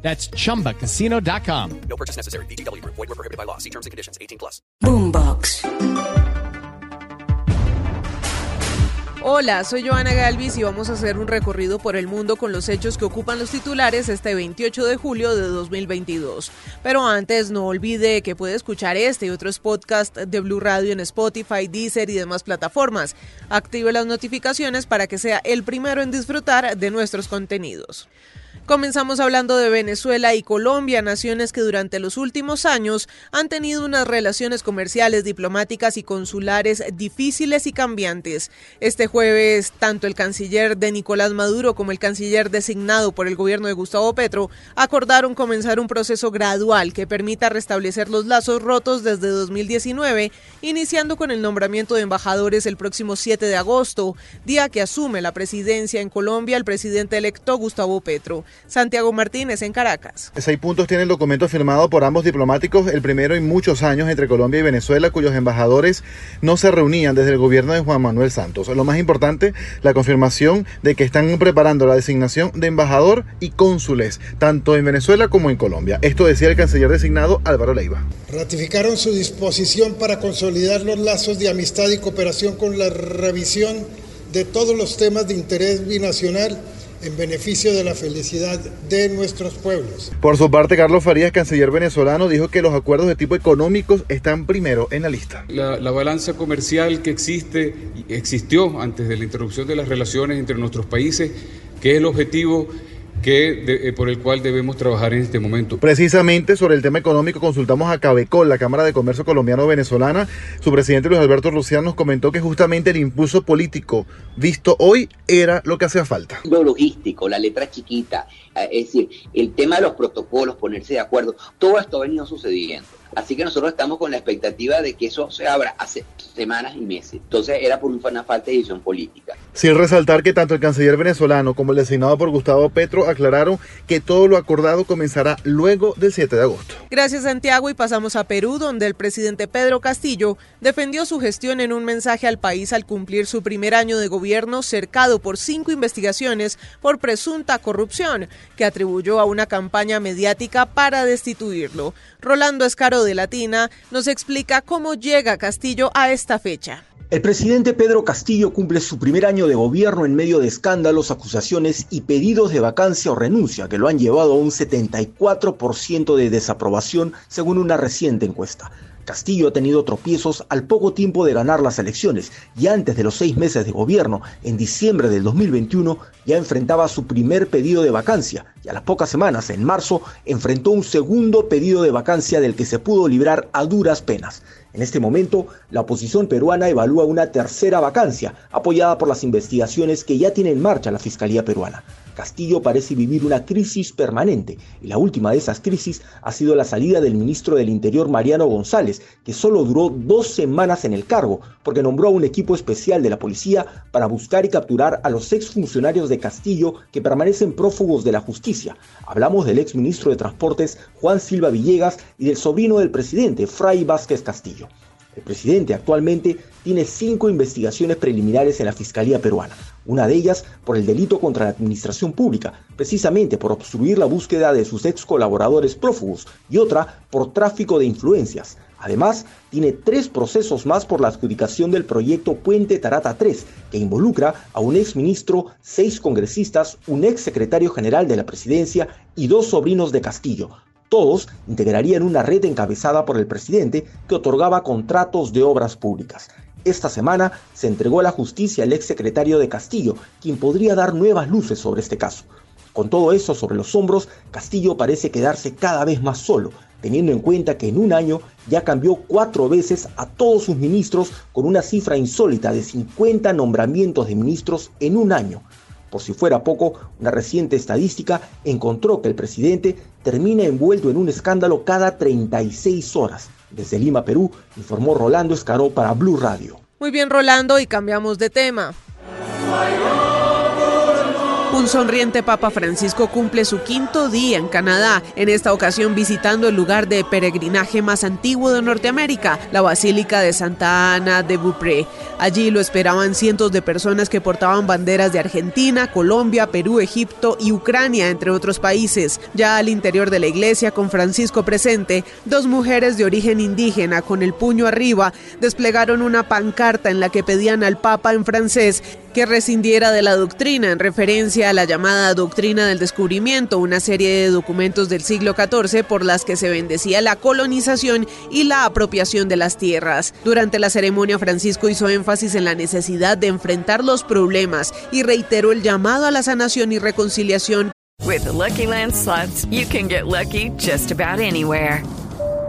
That's chumbacasino.com. No purchase necessary. BGW. Void were prohibited by law. See terms and conditions. 18 plus. Boombox. Hola, soy Joana Galvis y vamos a hacer un recorrido por el mundo con los hechos que ocupan los titulares este 28 de julio de 2022. Pero antes, no olvide que puede escuchar este y otros podcasts de Blue Radio en Spotify, Deezer y demás plataformas. Active las notificaciones para que sea el primero en disfrutar de nuestros contenidos. Comenzamos hablando de Venezuela y Colombia, naciones que durante los últimos años han tenido unas relaciones comerciales, diplomáticas y consulares difíciles y cambiantes. Este jueves, tanto el canciller de Nicolás Maduro como el canciller designado por el gobierno de Gustavo Petro acordaron comenzar un proceso gradual que permita restablecer los lazos rotos desde 2019, iniciando con el nombramiento de embajadores el próximo 7 de agosto, día que asume la presidencia en Colombia el presidente electo Gustavo Petro. Santiago Martínez en Caracas. Seis puntos tiene el documento firmado por ambos diplomáticos, el primero en muchos años entre Colombia y Venezuela, cuyos embajadores no se reunían desde el gobierno de Juan Manuel Santos. Lo más importante, la confirmación de que están preparando la designación de embajador y cónsules, tanto en Venezuela como en Colombia. Esto decía el canciller designado Álvaro Leiva. Ratificaron su disposición para consolidar los lazos de amistad y cooperación con la revisión de todos los temas de interés binacional en beneficio de la felicidad de nuestros pueblos. Por su parte, Carlos Farías, canciller venezolano, dijo que los acuerdos de tipo económicos están primero en la lista. La, la balanza comercial que existe, existió antes de la interrupción de las relaciones entre nuestros países, que es el objetivo que de, eh, por el cual debemos trabajar en este momento. Precisamente sobre el tema económico consultamos a Cabecol, la Cámara de Comercio Colombiano-Venezolana. Su presidente Luis Alberto Luciano nos comentó que justamente el impulso político visto hoy era lo que hacía falta. Lo logístico, la letra chiquita, eh, es decir, el tema de los protocolos, ponerse de acuerdo, todo esto ha venido sucediendo. Así que nosotros estamos con la expectativa de que eso se abra hace semanas y meses. Entonces era por una falta de decisión política. Sin resaltar que tanto el canciller venezolano como el designado por Gustavo Petro aclararon que todo lo acordado comenzará luego del 7 de agosto. Gracias Santiago y pasamos a Perú donde el presidente Pedro Castillo defendió su gestión en un mensaje al país al cumplir su primer año de gobierno cercado por cinco investigaciones por presunta corrupción que atribuyó a una campaña mediática para destituirlo. Rolando Escaro de Latina nos explica cómo llega Castillo a esta fecha. El presidente Pedro Castillo cumple su primer año de gobierno en medio de escándalos, acusaciones y pedidos de vacancia o renuncia que lo han llevado a un 74% de desaprobación según una reciente encuesta. Castillo ha tenido tropiezos al poco tiempo de ganar las elecciones y antes de los seis meses de gobierno, en diciembre del 2021, ya enfrentaba su primer pedido de vacancia y a las pocas semanas, en marzo, enfrentó un segundo pedido de vacancia del que se pudo librar a duras penas. En este momento, la oposición peruana evalúa una tercera vacancia, apoyada por las investigaciones que ya tiene en marcha la Fiscalía peruana. Castillo parece vivir una crisis permanente y la última de esas crisis ha sido la salida del ministro del Interior Mariano González, que solo duró dos semanas en el cargo porque nombró a un equipo especial de la policía para buscar y capturar a los exfuncionarios de Castillo que permanecen prófugos de la justicia. Hablamos del exministro de Transportes Juan Silva Villegas y del sobrino del presidente Fray Vázquez Castillo. El presidente actualmente tiene cinco investigaciones preliminares en la Fiscalía peruana, una de ellas por el delito contra la administración pública, precisamente por obstruir la búsqueda de sus ex colaboradores prófugos, y otra por tráfico de influencias. Además, tiene tres procesos más por la adjudicación del proyecto Puente Tarata 3, que involucra a un ex ministro, seis congresistas, un ex secretario general de la presidencia y dos sobrinos de Castillo, todos integrarían una red encabezada por el presidente que otorgaba contratos de obras públicas. Esta semana se entregó a la justicia el exsecretario de Castillo, quien podría dar nuevas luces sobre este caso. Con todo eso sobre los hombros, Castillo parece quedarse cada vez más solo, teniendo en cuenta que en un año ya cambió cuatro veces a todos sus ministros con una cifra insólita de 50 nombramientos de ministros en un año. Por si fuera poco, una reciente estadística encontró que el presidente termina envuelto en un escándalo cada 36 horas. Desde Lima, Perú, informó Rolando Escaró para Blue Radio. Muy bien, Rolando, y cambiamos de tema. Un sonriente Papa Francisco cumple su quinto día en Canadá, en esta ocasión visitando el lugar de peregrinaje más antiguo de Norteamérica, la Basílica de Santa Ana de Beaupré. Allí lo esperaban cientos de personas que portaban banderas de Argentina, Colombia, Perú, Egipto y Ucrania, entre otros países. Ya al interior de la iglesia, con Francisco presente, dos mujeres de origen indígena con el puño arriba desplegaron una pancarta en la que pedían al Papa en francés que rescindiera de la doctrina en referencia a la llamada doctrina del descubrimiento, una serie de documentos del siglo XIV por las que se bendecía la colonización y la apropiación de las tierras. Durante la ceremonia Francisco hizo énfasis en la necesidad de enfrentar los problemas y reiteró el llamado a la sanación y reconciliación. With Lucky Land slots, you can get lucky just about anywhere.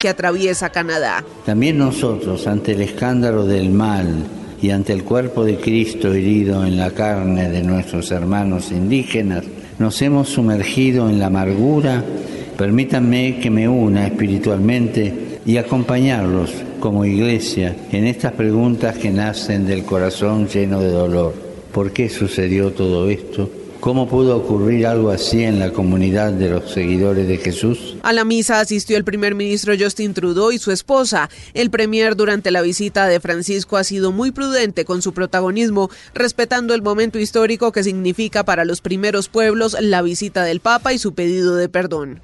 Que atraviesa Canadá. También nosotros, ante el escándalo del mal y ante el cuerpo de Cristo herido en la carne de nuestros hermanos indígenas, nos hemos sumergido en la amargura. Permítanme que me una espiritualmente y acompañarlos como iglesia en estas preguntas que nacen del corazón lleno de dolor. ¿Por qué sucedió todo esto? ¿Cómo pudo ocurrir algo así en la comunidad de los seguidores de Jesús? A la misa asistió el primer ministro Justin Trudeau y su esposa. El premier durante la visita de Francisco ha sido muy prudente con su protagonismo, respetando el momento histórico que significa para los primeros pueblos la visita del Papa y su pedido de perdón.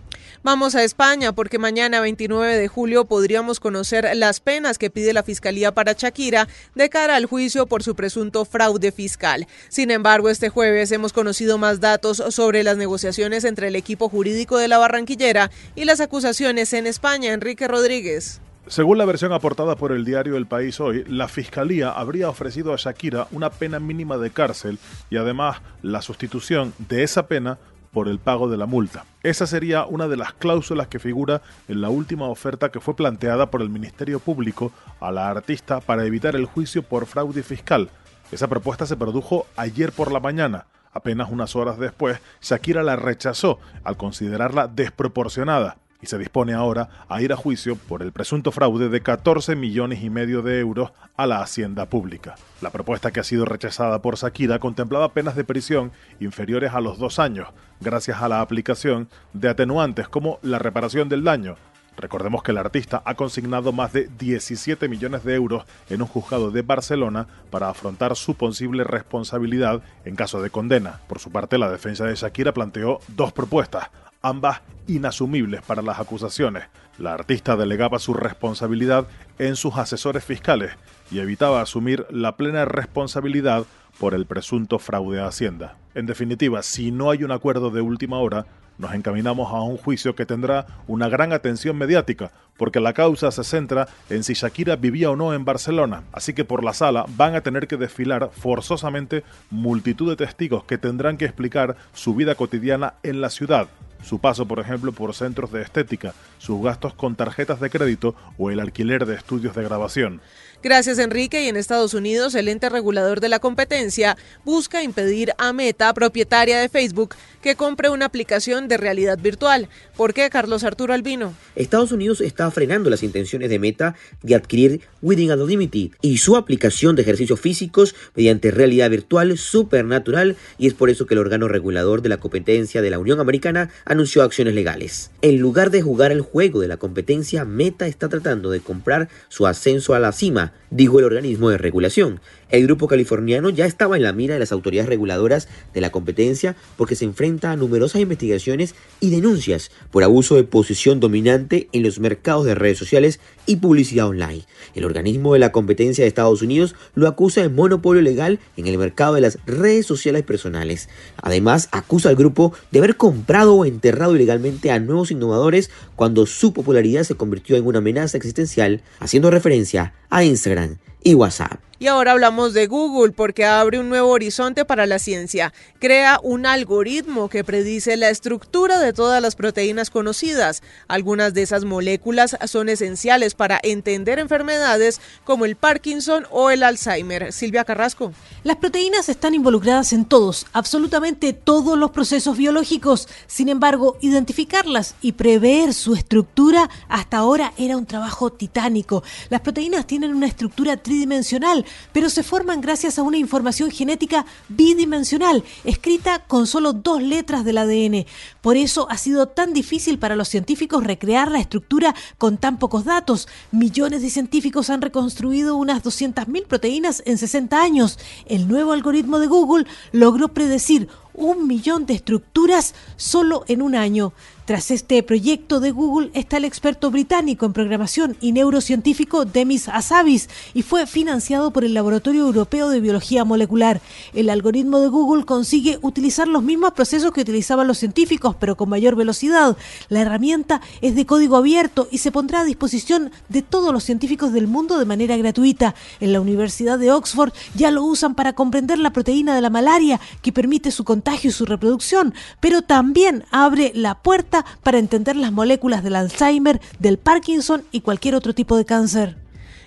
Vamos a España porque mañana 29 de julio podríamos conocer las penas que pide la Fiscalía para Shakira de cara al juicio por su presunto fraude fiscal. Sin embargo, este jueves hemos conocido más datos sobre las negociaciones entre el equipo jurídico de la Barranquillera y las acusaciones en España. Enrique Rodríguez. Según la versión aportada por el diario El País hoy, la Fiscalía habría ofrecido a Shakira una pena mínima de cárcel y además la sustitución de esa pena por el pago de la multa. Esa sería una de las cláusulas que figura en la última oferta que fue planteada por el Ministerio Público a la artista para evitar el juicio por fraude fiscal. Esa propuesta se produjo ayer por la mañana. Apenas unas horas después, Shakira la rechazó al considerarla desproporcionada se dispone ahora a ir a juicio por el presunto fraude de 14 millones y medio de euros a la hacienda pública. La propuesta que ha sido rechazada por Shakira contemplaba penas de prisión inferiores a los dos años, gracias a la aplicación de atenuantes como la reparación del daño. Recordemos que el artista ha consignado más de 17 millones de euros en un juzgado de Barcelona para afrontar su posible responsabilidad en caso de condena. Por su parte, la defensa de Shakira planteó dos propuestas ambas inasumibles para las acusaciones. La artista delegaba su responsabilidad en sus asesores fiscales y evitaba asumir la plena responsabilidad por el presunto fraude a Hacienda. En definitiva, si no hay un acuerdo de última hora, nos encaminamos a un juicio que tendrá una gran atención mediática, porque la causa se centra en si Shakira vivía o no en Barcelona, así que por la sala van a tener que desfilar forzosamente multitud de testigos que tendrán que explicar su vida cotidiana en la ciudad, su paso, por ejemplo, por centros de estética, sus gastos con tarjetas de crédito o el alquiler de estudios de grabación. Gracias, Enrique. Y en Estados Unidos, el ente regulador de la competencia busca impedir a Meta, propietaria de Facebook, que compre una aplicación de realidad virtual. ¿Por qué, Carlos Arturo Albino? Estados Unidos está frenando las intenciones de Meta de adquirir Within Anonymity y su aplicación de ejercicios físicos mediante realidad virtual supernatural y es por eso que el órgano regulador de la competencia de la Unión Americana anunció acciones legales. En lugar de jugar el juego de la competencia, Meta está tratando de comprar su ascenso a la cima, dijo el organismo de regulación. El grupo californiano ya estaba en la mira de las autoridades reguladoras de la competencia porque se enfrenta a numerosas investigaciones y denuncias por abuso de posición dominante en los mercados de redes sociales y publicidad online. El organismo de la competencia de Estados Unidos lo acusa de monopolio legal en el mercado de las redes sociales personales. Además, acusa al grupo de haber comprado o enterrado ilegalmente a nuevos innovadores cuando su popularidad se convirtió en una amenaza existencial, haciendo referencia a Instagram y WhatsApp. Y ahora hablamos de Google porque abre un nuevo horizonte para la ciencia. Crea un algoritmo que predice la estructura de todas las proteínas conocidas. Algunas de esas moléculas son esenciales para entender enfermedades como el Parkinson o el Alzheimer. Silvia Carrasco. Las proteínas están involucradas en todos, absolutamente todos los procesos biológicos. Sin embargo, identificarlas y prever su estructura hasta ahora era un trabajo titánico. Las proteínas tienen una estructura tridimensional pero se forman gracias a una información genética bidimensional, escrita con solo dos letras del ADN. Por eso ha sido tan difícil para los científicos recrear la estructura con tan pocos datos. Millones de científicos han reconstruido unas 200.000 proteínas en 60 años. El nuevo algoritmo de Google logró predecir un millón de estructuras solo en un año. Tras este proyecto de Google está el experto británico en programación y neurocientífico Demis Hassabis y fue financiado por el Laboratorio Europeo de Biología Molecular. El algoritmo de Google consigue utilizar los mismos procesos que utilizaban los científicos, pero con mayor velocidad. La herramienta es de código abierto y se pondrá a disposición de todos los científicos del mundo de manera gratuita. En la Universidad de Oxford ya lo usan para comprender la proteína de la malaria que permite su y su reproducción, pero también abre la puerta para entender las moléculas del Alzheimer, del Parkinson y cualquier otro tipo de cáncer.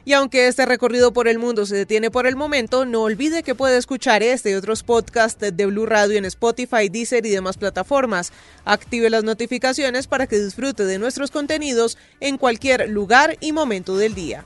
Y aunque este recorrido por el mundo se detiene por el momento, no olvide que puede escuchar este y otros podcasts de Blue Radio en Spotify, Deezer y demás plataformas. Active las notificaciones para que disfrute de nuestros contenidos en cualquier lugar y momento del día.